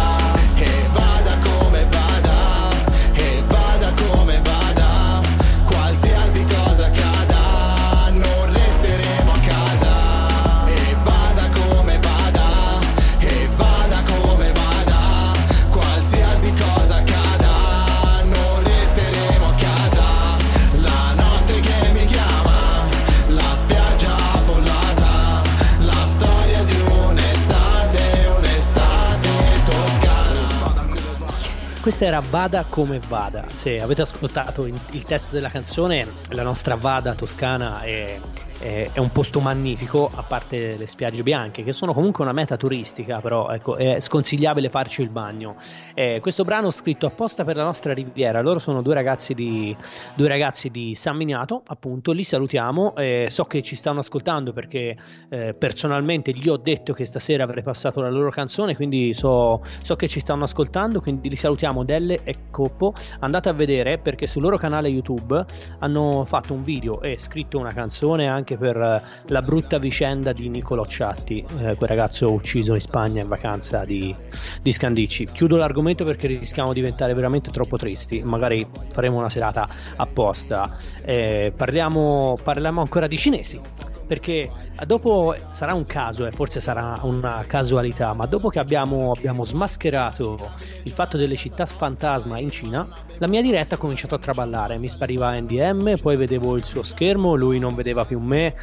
Questa era Vada come Vada. Se avete ascoltato il, testo della canzone, la nostra Vada toscana è, è- è un posto magnifico, a parte le spiagge bianche, che sono comunque una meta turistica, però ecco, è sconsigliabile farci il bagno. Eh, questo brano scritto apposta per la nostra riviera. Loro sono due ragazzi di, due ragazzi di San Miniato, appunto. Li salutiamo. eh, so che ci stanno ascoltando perché eh, personalmente gli ho detto che stasera avrei passato la loro canzone, quindi so, so che ci stanno ascoltando. Quindi li salutiamo, Delle e Coppo. Andate a vedere perché sul loro canale YouTube hanno fatto un video e scritto una canzone anche per eh, la brutta vicenda di Nicolò Ciatti, eh, quel ragazzo ucciso in Spagna in vacanza di, di Scandicci. Chiudo l'argomento perché rischiamo di diventare veramente troppo tristi. Magari faremo una serata apposta. Eh, parliamo, parliamo ancora di cinesi. Perché dopo sarà un caso e forse sarà una casualità, ma dopo che abbiamo, abbiamo smascherato il fatto delle città fantasma in Cina, la mia diretta ha cominciato a traballare. Mi spariva NDM, poi vedevo il suo schermo, lui non vedeva più me.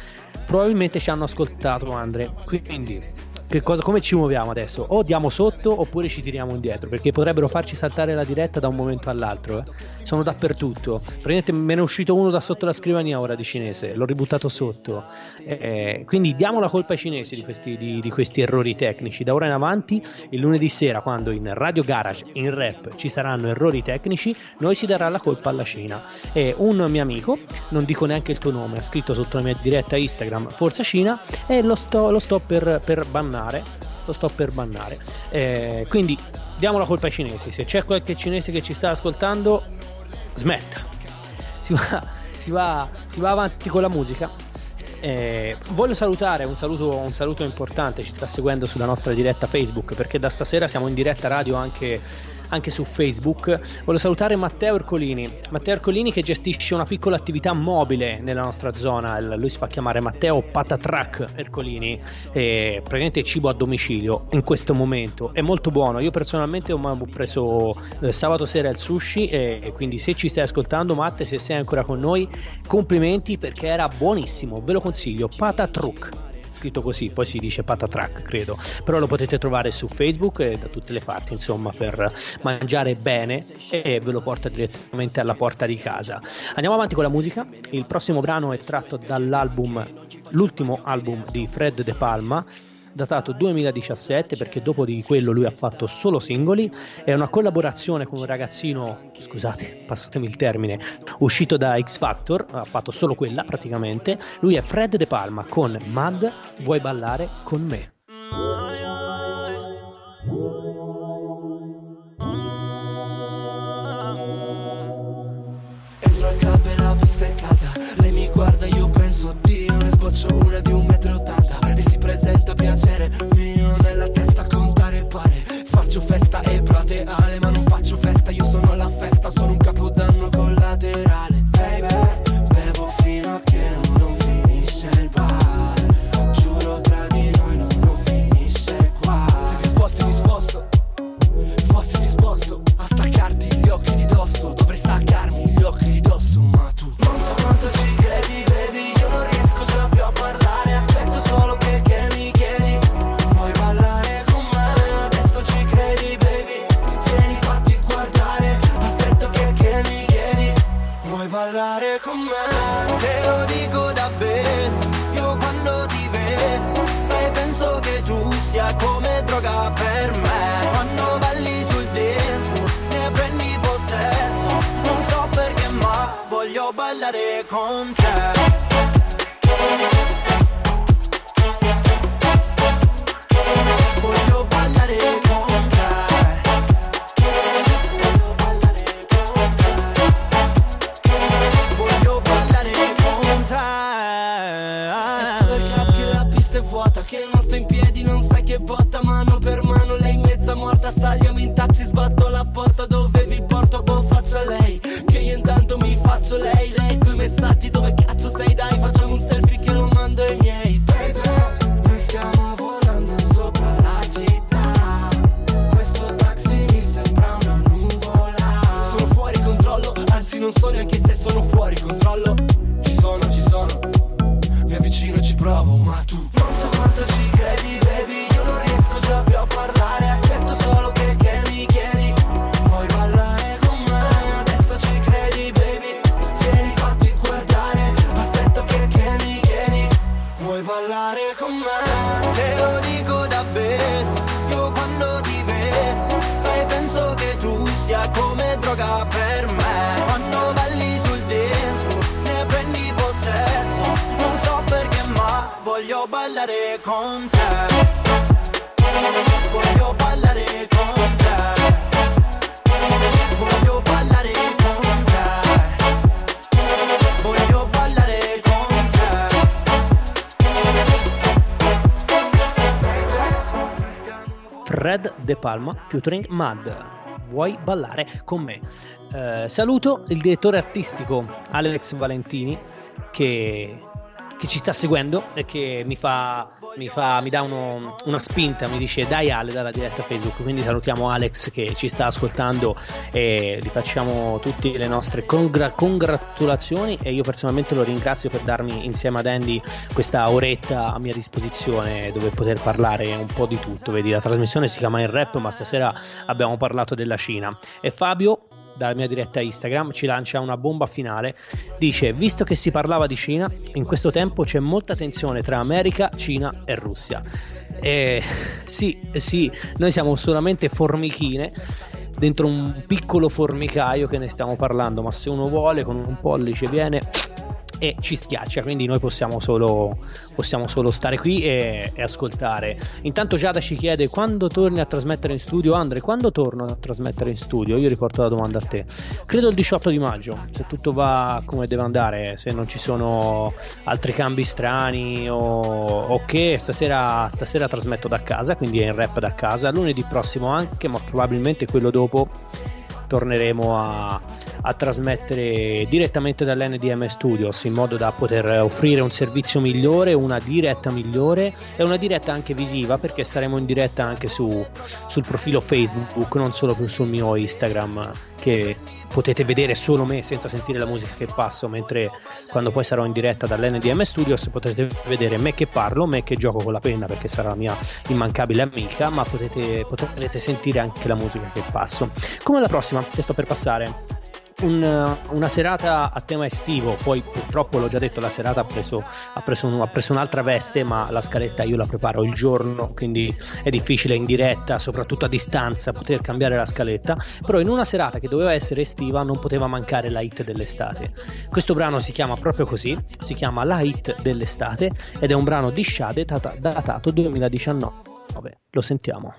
Probabilmente ci hanno ascoltato, Andre. Quindi cosa, come ci muoviamo adesso? O diamo sotto oppure ci tiriamo indietro, perché potrebbero farci saltare la diretta da un momento all'altro. eh. Sono dappertutto. Praticamente me ne è uscito uno da sotto la scrivania ora di cinese, l'ho ributtato sotto. Eh, quindi diamo la colpa ai cinesi di questi, di- di questi errori tecnici. Da ora in avanti, il lunedì sera, quando in Radio Garage, in rap, ci saranno errori tecnici, noi si darà la colpa alla Cina. E un mio amico, non dico neanche il tuo nome, ha scritto sotto la mia diretta Instagram Forza Cina e lo sto, lo sto per, per bannare. Lo sto per bannare. Eh, quindi diamo la colpa ai cinesi. Se c'è qualche cinese che ci sta ascoltando, smetta. Si va, si va, si va avanti con la musica. Eh, voglio salutare un saluto, un saluto importante, ci sta seguendo sulla nostra diretta Facebook perché da stasera siamo in diretta radio anche, anche su Facebook. Voglio salutare Matteo Ercolini, Matteo Ercolini che gestisce una piccola attività mobile nella nostra zona, lui si fa chiamare Matteo Patatrack Ercolini, e praticamente cibo a domicilio in questo momento, è molto buono, io personalmente ho preso eh, sabato sera il sushi e quindi se ci stai ascoltando Matte, se sei ancora con noi, complimenti perché era buonissimo, ve lo consiglio, Patatruck scritto così, poi si dice patatrack, credo. Però lo potete trovare su Facebook e da tutte le parti, insomma, per mangiare bene e ve lo porta direttamente alla porta di casa. Andiamo avanti con la musica. Il prossimo brano è tratto dall'album, l'ultimo album di Fred De Palma. Datato 2017 perché dopo di quello lui ha fatto solo singoli. È una collaborazione con un ragazzino, scusate, passatemi il termine, uscito da X Factor, ha fatto solo quella praticamente. Lui è Fred De Palma con Mad, vuoi ballare con me? Entro al club e la pista è calda Lei mi guarda, io penso Dio Ne sboccio una di un piacere mio nella testa contare pare. Faccio festa e plateale ma non faccio festa Io sono la festa, sono un capodanno collaterale. Baby, bevo fino a che non finisce il bar. Giuro tra di noi non, non finisce qua. Sei disposto, disposto, fossi disposto A staccarti gli occhi di dosso. Dovrei staccarmi gli occhi di dosso ma tu Non so quanto ci con me, te lo dico davvero, io quando ti vedo, sai penso che tu sia come droga per me, quando balli sul disco, ne prendi possesso, non so perché ma voglio ballare con te. Featuring Mad. Vuoi ballare con me? Eh, saluto il direttore artistico Alex Valentini che, che ci sta seguendo e che mi fa, mi fa- mi dà uno- una spinta, mi dice dai Ale dalla diretta Facebook, quindi salutiamo Alex che ci sta ascoltando e gli facciamo tutte le nostre congra- congratulazioni e io personalmente lo ringrazio per darmi insieme ad Andy questa oretta a mia disposizione dove poter parlare un po' di tutto. Vedi, la trasmissione si chiama In Rap, ma stasera abbiamo parlato della Cina. E Fabio, dalla mia diretta Instagram, ci lancia una bomba finale. Dice: Visto che si parlava di Cina, in questo tempo c'è molta tensione tra America, Cina e Russia. E sì, sì, noi siamo solamente formichine dentro un piccolo formicaio che ne stiamo parlando, ma se uno vuole con un pollice viene e ci schiaccia, quindi noi possiamo solo, possiamo solo stare qui e, e ascoltare. Intanto Giada ci chiede quando torni a trasmettere in studio, Andre, quando torno a trasmettere in studio? Io riporto la domanda a te. Credo il 18 di maggio, se tutto va come deve andare, se non ci sono altri cambi strani o, o che, stasera, stasera trasmetto da casa, quindi è in rap da casa, lunedì prossimo anche, ma probabilmente quello dopo torneremo a, a trasmettere direttamente dall'NDM Studios in modo da poter offrire un servizio migliore, una diretta migliore e una diretta anche visiva perché saremo in diretta anche su, sul profilo Facebook, non solo sul mio Instagram che potete vedere solo me senza sentire la musica che passo, mentre quando poi sarò in diretta dall'NDM Studios potete vedere me che parlo, me che gioco con la penna perché sarà la mia immancabile amica, ma potete, potrete sentire anche la musica che passo. Come la prossima che sto per passare. Un- una serata a tema estivo, poi purtroppo l'ho già detto, la serata ha preso, ha, preso un- ha preso un'altra veste, ma la scaletta io la preparo il giorno, quindi è difficile in diretta, soprattutto a distanza, poter cambiare la scaletta, però in una serata che doveva essere estiva non poteva mancare la hit dell'estate. Questo brano si chiama proprio così, si chiama La hit dell'estate ed è un brano di Shade data- datato 2019. Lo sentiamo.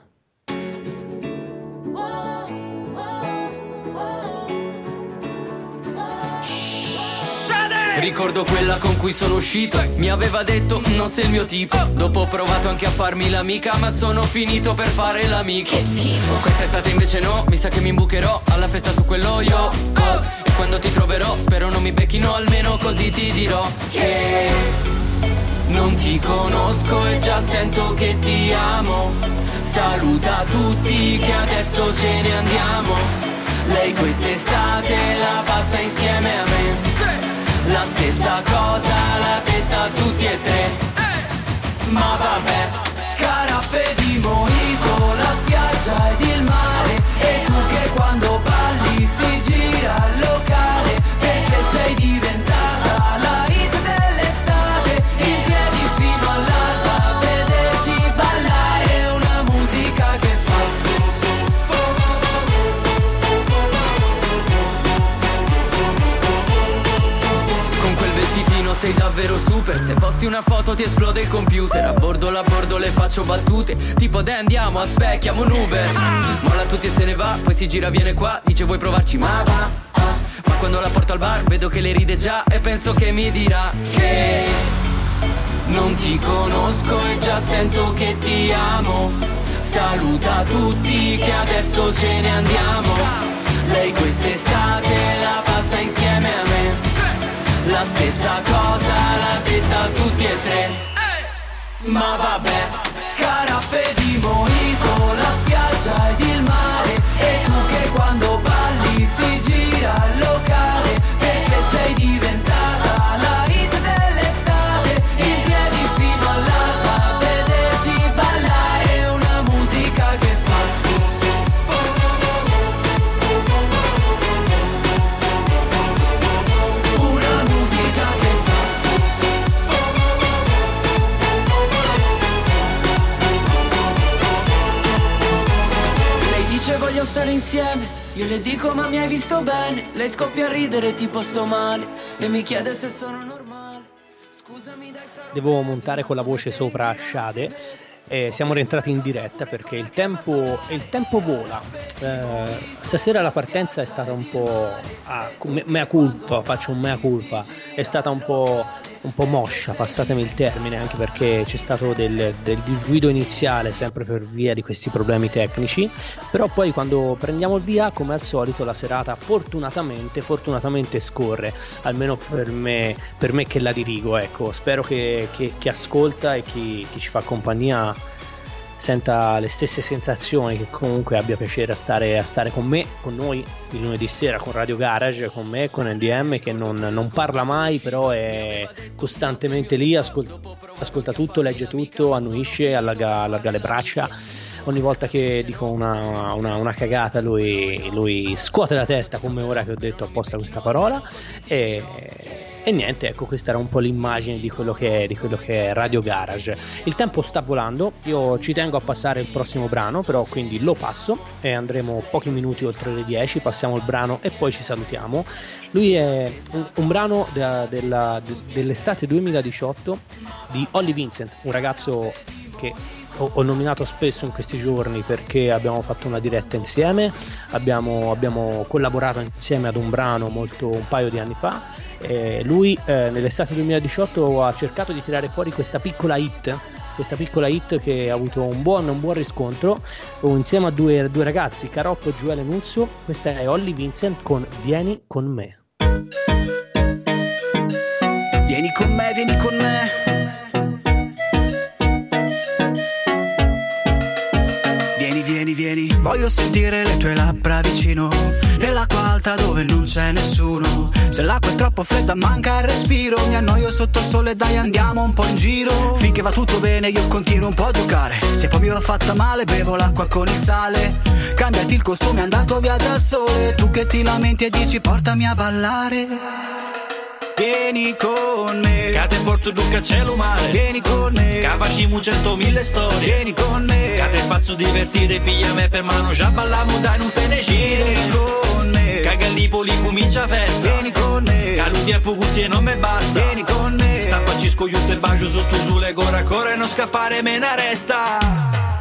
Ricordo quella con cui sono uscito Mi aveva detto non sei il mio tipo Dopo ho provato anche a farmi l'amica Ma sono finito per fare l'amico Che schifo. Quest'estate invece no Mi sa che mi imbucherò alla festa su quello io oh. E quando ti troverò Spero non mi becchino Almeno così ti dirò Che non ti conosco e già sento che ti amo. Saluta tutti che adesso ce ne andiamo. Lei quest'estate la passa insieme a me la stessa cosa l'ha detta tutti e tre. Ma vabbè Caraffe di super Se posti una foto ti esplode il computer. A bordo la bordo le faccio battute. Tipo dai andiamo, aspecchiamo un Uber. Molla tutti e se ne va, poi si gira viene qua Dice vuoi provarci? Ma va ah. Ma quando la porto al bar vedo che le ride già E penso che mi dirà che Non ti conosco e già sento che ti amo. Saluta tutti che adesso ce ne andiamo. Lei quest'estate la passa insieme a me la stessa cosa l'ha detta a tutti e tre. Ma vabbè Caraffe di mojito La spiaggia ed il insieme Io le dico ma mi hai visto bene Lei scoppia a ridere tipo sto male E mi chiede se sono normale Scusami dai sarò Devo montare con la voce sopra Shade. E siamo rientrati in diretta perché il tempo, il tempo vola. Eh, stasera la partenza è stata un po'. Me- mea culpa, faccio un mea culpa. È stata un po', un po' moscia, passatemi il termine, anche perché c'è stato del, del disguido iniziale, sempre per via di questi problemi tecnici. Però poi quando prendiamo il via, come al solito, la serata fortunatamente, fortunatamente scorre. Almeno per me, per me che la dirigo. Ecco, spero che, chi ascolta e chi, chi ci fa compagnia senta le stesse sensazioni, che comunque abbia piacere a stare, a stare con me, con noi il lunedì sera con Radio Garage, con me, con NDM che non, non parla mai, però è costantemente lì, ascolta, ascolta tutto, legge tutto, annuisce, allarga, allarga le braccia. Ogni volta che dico una, una, una cagata lui, lui scuote la testa come ora che ho detto apposta questa parola e, e niente, ecco, questa era un po' l'immagine di quello, che è, di quello che è Radio Garage. Il tempo sta volando, io ci tengo a passare il prossimo brano, però quindi lo passo e andremo pochi minuti oltre le 10, passiamo il brano e poi ci salutiamo. Lui è un, un brano de- della- de- dell'estate 2018 di Olly Vincent, un ragazzo che ho, ho nominato spesso in questi giorni perché abbiamo fatto una diretta insieme, abbiamo, abbiamo collaborato insieme ad un brano molto un paio di anni fa. E lui eh, nell'estate 2018 ha cercato di tirare fuori questa piccola hit, questa piccola hit che ha avuto un buon, un buon riscontro insieme a due, due ragazzi, Caroppo e Gioele Nuzzo. Questa è Olly Vincent con Vieni con me. Vieni con me, vieni con me. Vieni, vieni, vieni. Voglio sentire le tue labbra vicino. Nell'acqua alta dove non c'è nessuno. Se l'acqua è troppo fredda manca il respiro. Mi annoio sotto il sole, dai andiamo un po' in giro. Finché va tutto bene io continuo un po' a giocare. Se poi mi va fatta male bevo l'acqua con il sale. Cambiati il costume, è andato via dal sole. Tu che ti lamenti e dici portami a ballare. Vieni con me. Che te porto tu che c'è l'umare Vieni con me. Che facciamo centomila storie. Vieni con me. Che te faccio divertire Piglia me per mano. Già balliamo dai non te ne Vieni con me. Che Gallipoli comincia festa. Vieni con me. Che lo tempo cutti e non me basta. Vieni con me. Stappaci scogliuto e bacio sotto sulle corra Corre non scappare me ne resta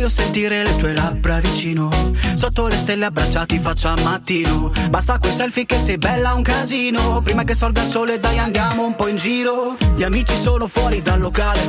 voglio sentire le tue labbra vicino. Sotto le stelle abbracciati faccia mattino. Basta quel selfie che sei bella un casino. Prima che sorga il sole, dai andiamo un po' in giro. Gli amici sono fuori dal locale.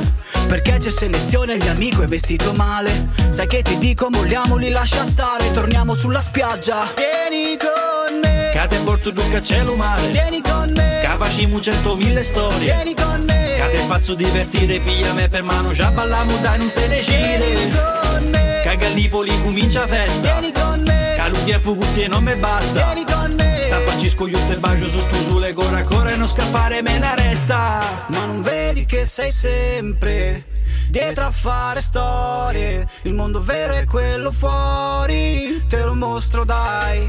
Perché c'è selezione, il mio amico è vestito male. Sai che ti dico, molliamoli, lascia stare. Torniamo sulla spiaggia. Vieni con me. Che te porto che c'è l'umare Vieni con me. Che facciamo centomila storie. Vieni con me. Che te faccio divertire Piglia me per mano. Già balliamo dai non te ne Vieni giri con me. Che a Gallipoli comincia festa. Vieni con me. Che e pugutti e non me basta. Vieni con me. Stappaci scogliute e bacio su tu sulle corra corre non scappare me ne resta. Ma non vedi che sei sempre dietro a fare storie. Il mondo vero è quello fuori. Te lo mostro dai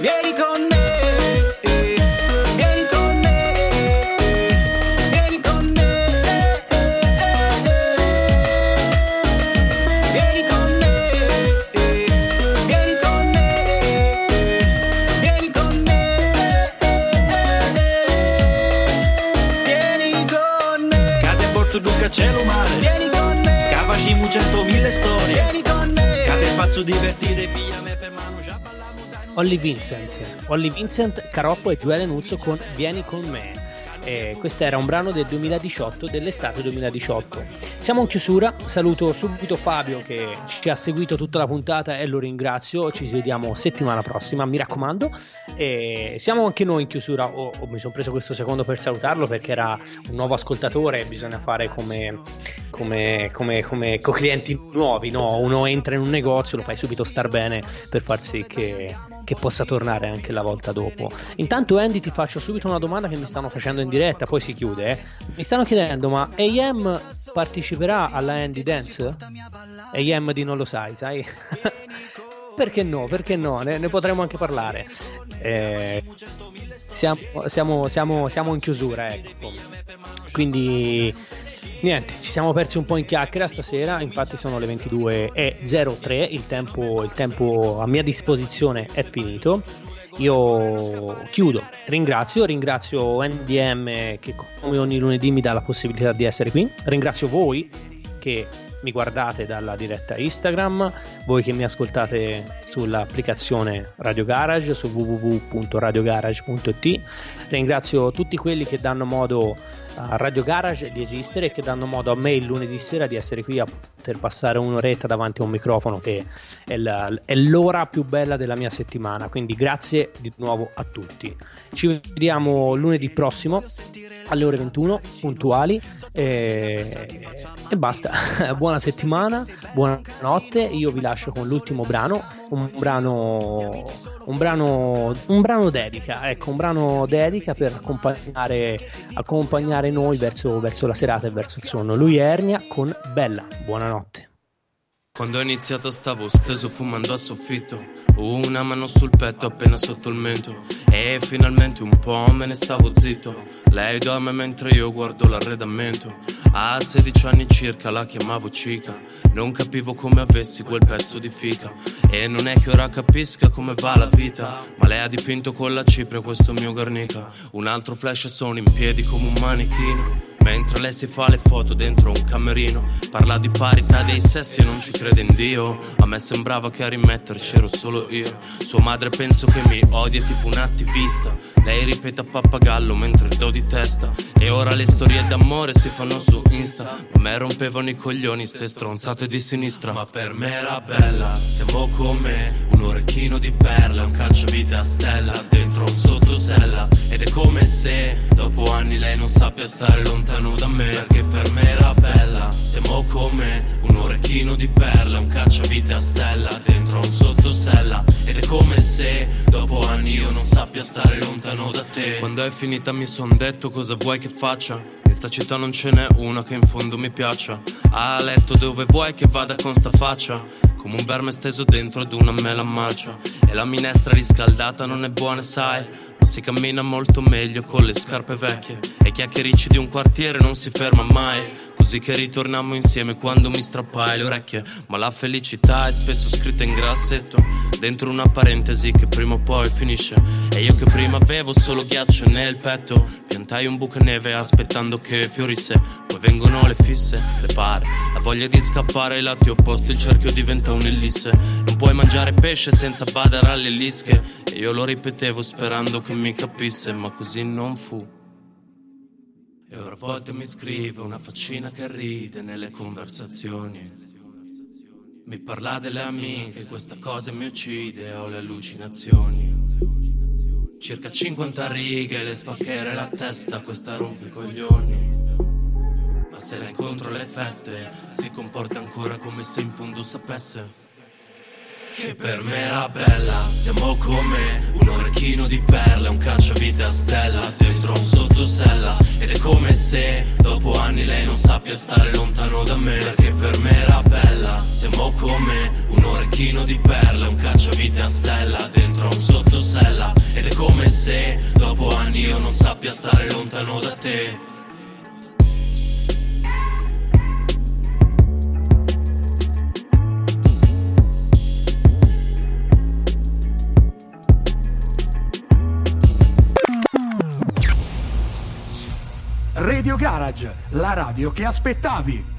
Vieni con me eh, Vieni con me eh, Vieni con me eh, Vieni con me eh, Vieni con me eh, Vieni con me Vieni con me d'un cacello mare Vieni con me Cavacimu centomila storie Vieni con me Cade faccio divertire via me per mano Olly Vincent, Olly Vincent, Caroppo e Gioele Nuzzo con Vieni con me. Eh, questo era un brano del 2018, dell'estate 2018. Siamo in chiusura, saluto subito Fabio che ci ha seguito tutta la puntata e lo ringrazio, ci vediamo settimana prossima, mi raccomando. Eh, siamo anche noi in chiusura, oh, oh, mi sono preso questo secondo per salutarlo perché era un nuovo ascoltatore, bisogna fare come, come, come, come con clienti nuovi, no? uno entra in un negozio, lo fai subito star bene per far sì che che possa tornare anche la volta dopo. Intanto Andy ti faccio subito una domanda che mi stanno facendo in diretta, poi si chiude. Eh. Mi stanno chiedendo, ma AM parteciperà alla Andy Dance? AM di non lo sai, sai? perché no? Perché no? Ne, ne potremmo anche parlare. Eh, siamo, siamo, siamo, siamo in chiusura, ecco. Quindi Niente, ci siamo persi un po' in chiacchiera stasera, infatti sono le 22.03, il tempo, il tempo a mia disposizione è finito. Io chiudo, ringrazio, ringrazio NDM che come ogni lunedì mi dà la possibilità di essere qui, ringrazio voi che mi guardate dalla diretta Instagram, voi che mi ascoltate sull'applicazione Radio Garage su www.radiogarage.it, ringrazio tutti quelli che danno modo Radio Garage di esistere e che danno modo a me il lunedì sera di essere qui a poter passare un'oretta davanti a un microfono che è, la, è l'ora più bella della mia settimana. Quindi grazie di nuovo a tutti. Ci vediamo lunedì prossimo alle ore 21 puntuali e, e basta. buona settimana, buonanotte. Io vi lascio con l'ultimo brano, un brano un brano un brano dedica, ecco, un brano dedica per accompagnare, accompagnare noi verso, verso la serata e verso il sonno. Lui è Ernia con Bella. Buonanotte. Quando ho iniziato stavo steso fumando a soffitto Una mano sul petto appena sotto il mento E finalmente un po' me ne stavo zitto. Lei dorme mentre io guardo l'arredamento. A 16 anni circa la chiamavo cica Non capivo come avessi quel pezzo di fica. E non è che ora capisca come va la vita. Ma lei ha dipinto con la cipria questo mio garnica Un altro flash e sono in piedi come un manichino. Mentre lei si fa le foto dentro un camerino. Parla di parità dei sessi e non ci crede in Dio. A me sembrava che a rimetterci ero solo io. Sua madre penso che mi odia tipo un attivista Lei ripete a pappagallo mentre do di testa. E ora le storie d'amore si fanno su Insta. Ma me rompevano i coglioni ste stronzate di sinistra. Ma per me era bella, siamo come Un orecchino di perle, un cacciavite a stella Dentro un sottosella. Ed è come se dopo anni lei non sappia stare lontano da me. Perché per me era bella Siamo come un orecchino di perle Un cacciavite a stella Dentro un sottosella. Ed è come se dopo anni io non sappia stare lontano da te. Quando è finita mi son detto cosa vuoi che faccia? In sta città non ce n'è una che in fondo mi piaccia. A letto dove vuoi che vada con sta faccia. Come un verme steso dentro ad una mela marcia. E la minestra riscaldata non è buona sai. Ma si cammina molto meglio con le scarpe vecchie. E chiacchiericci di un quartiere non si ferma mai Così che ritornammo insieme quando mi strappai le orecchie. Ma la felicità è spesso scritta in grassetto Dentro una parentesi che prima o poi finisce. E io che prima avevo solo ghiaccio nel petto Piantai un buco neve aspettando che fiorisse. Poi vengono le fisse, le pare La voglia di scappare ai lati opposti Il cerchio diventa un'ellisse Non puoi mangiare pesce senza badare alle lische. E io lo ripetevo sperando che mi capisse Ma così non fu e a volte mi scrive una faccina che ride nelle conversazioni. Mi parla delle amiche, questa cosa mi uccide, ho le allucinazioni. Circa 50 righe, le spaccherei la testa, questa rompe i coglioni. Ma se la incontro alle feste, si comporta ancora come se in fondo sapesse. Perché per me era bella. Siamo come un orecchino di perle Un cacciavite a stella Dentro un sottosella. Ed è come se dopo anni lei non sappia stare lontano da me. Perché per me era bella. Siamo come un orecchino di perle Un cacciavite a stella Dentro un sottosella. Ed è come se dopo anni io non sappia stare lontano da te Radio Garage, la radio che aspettavi.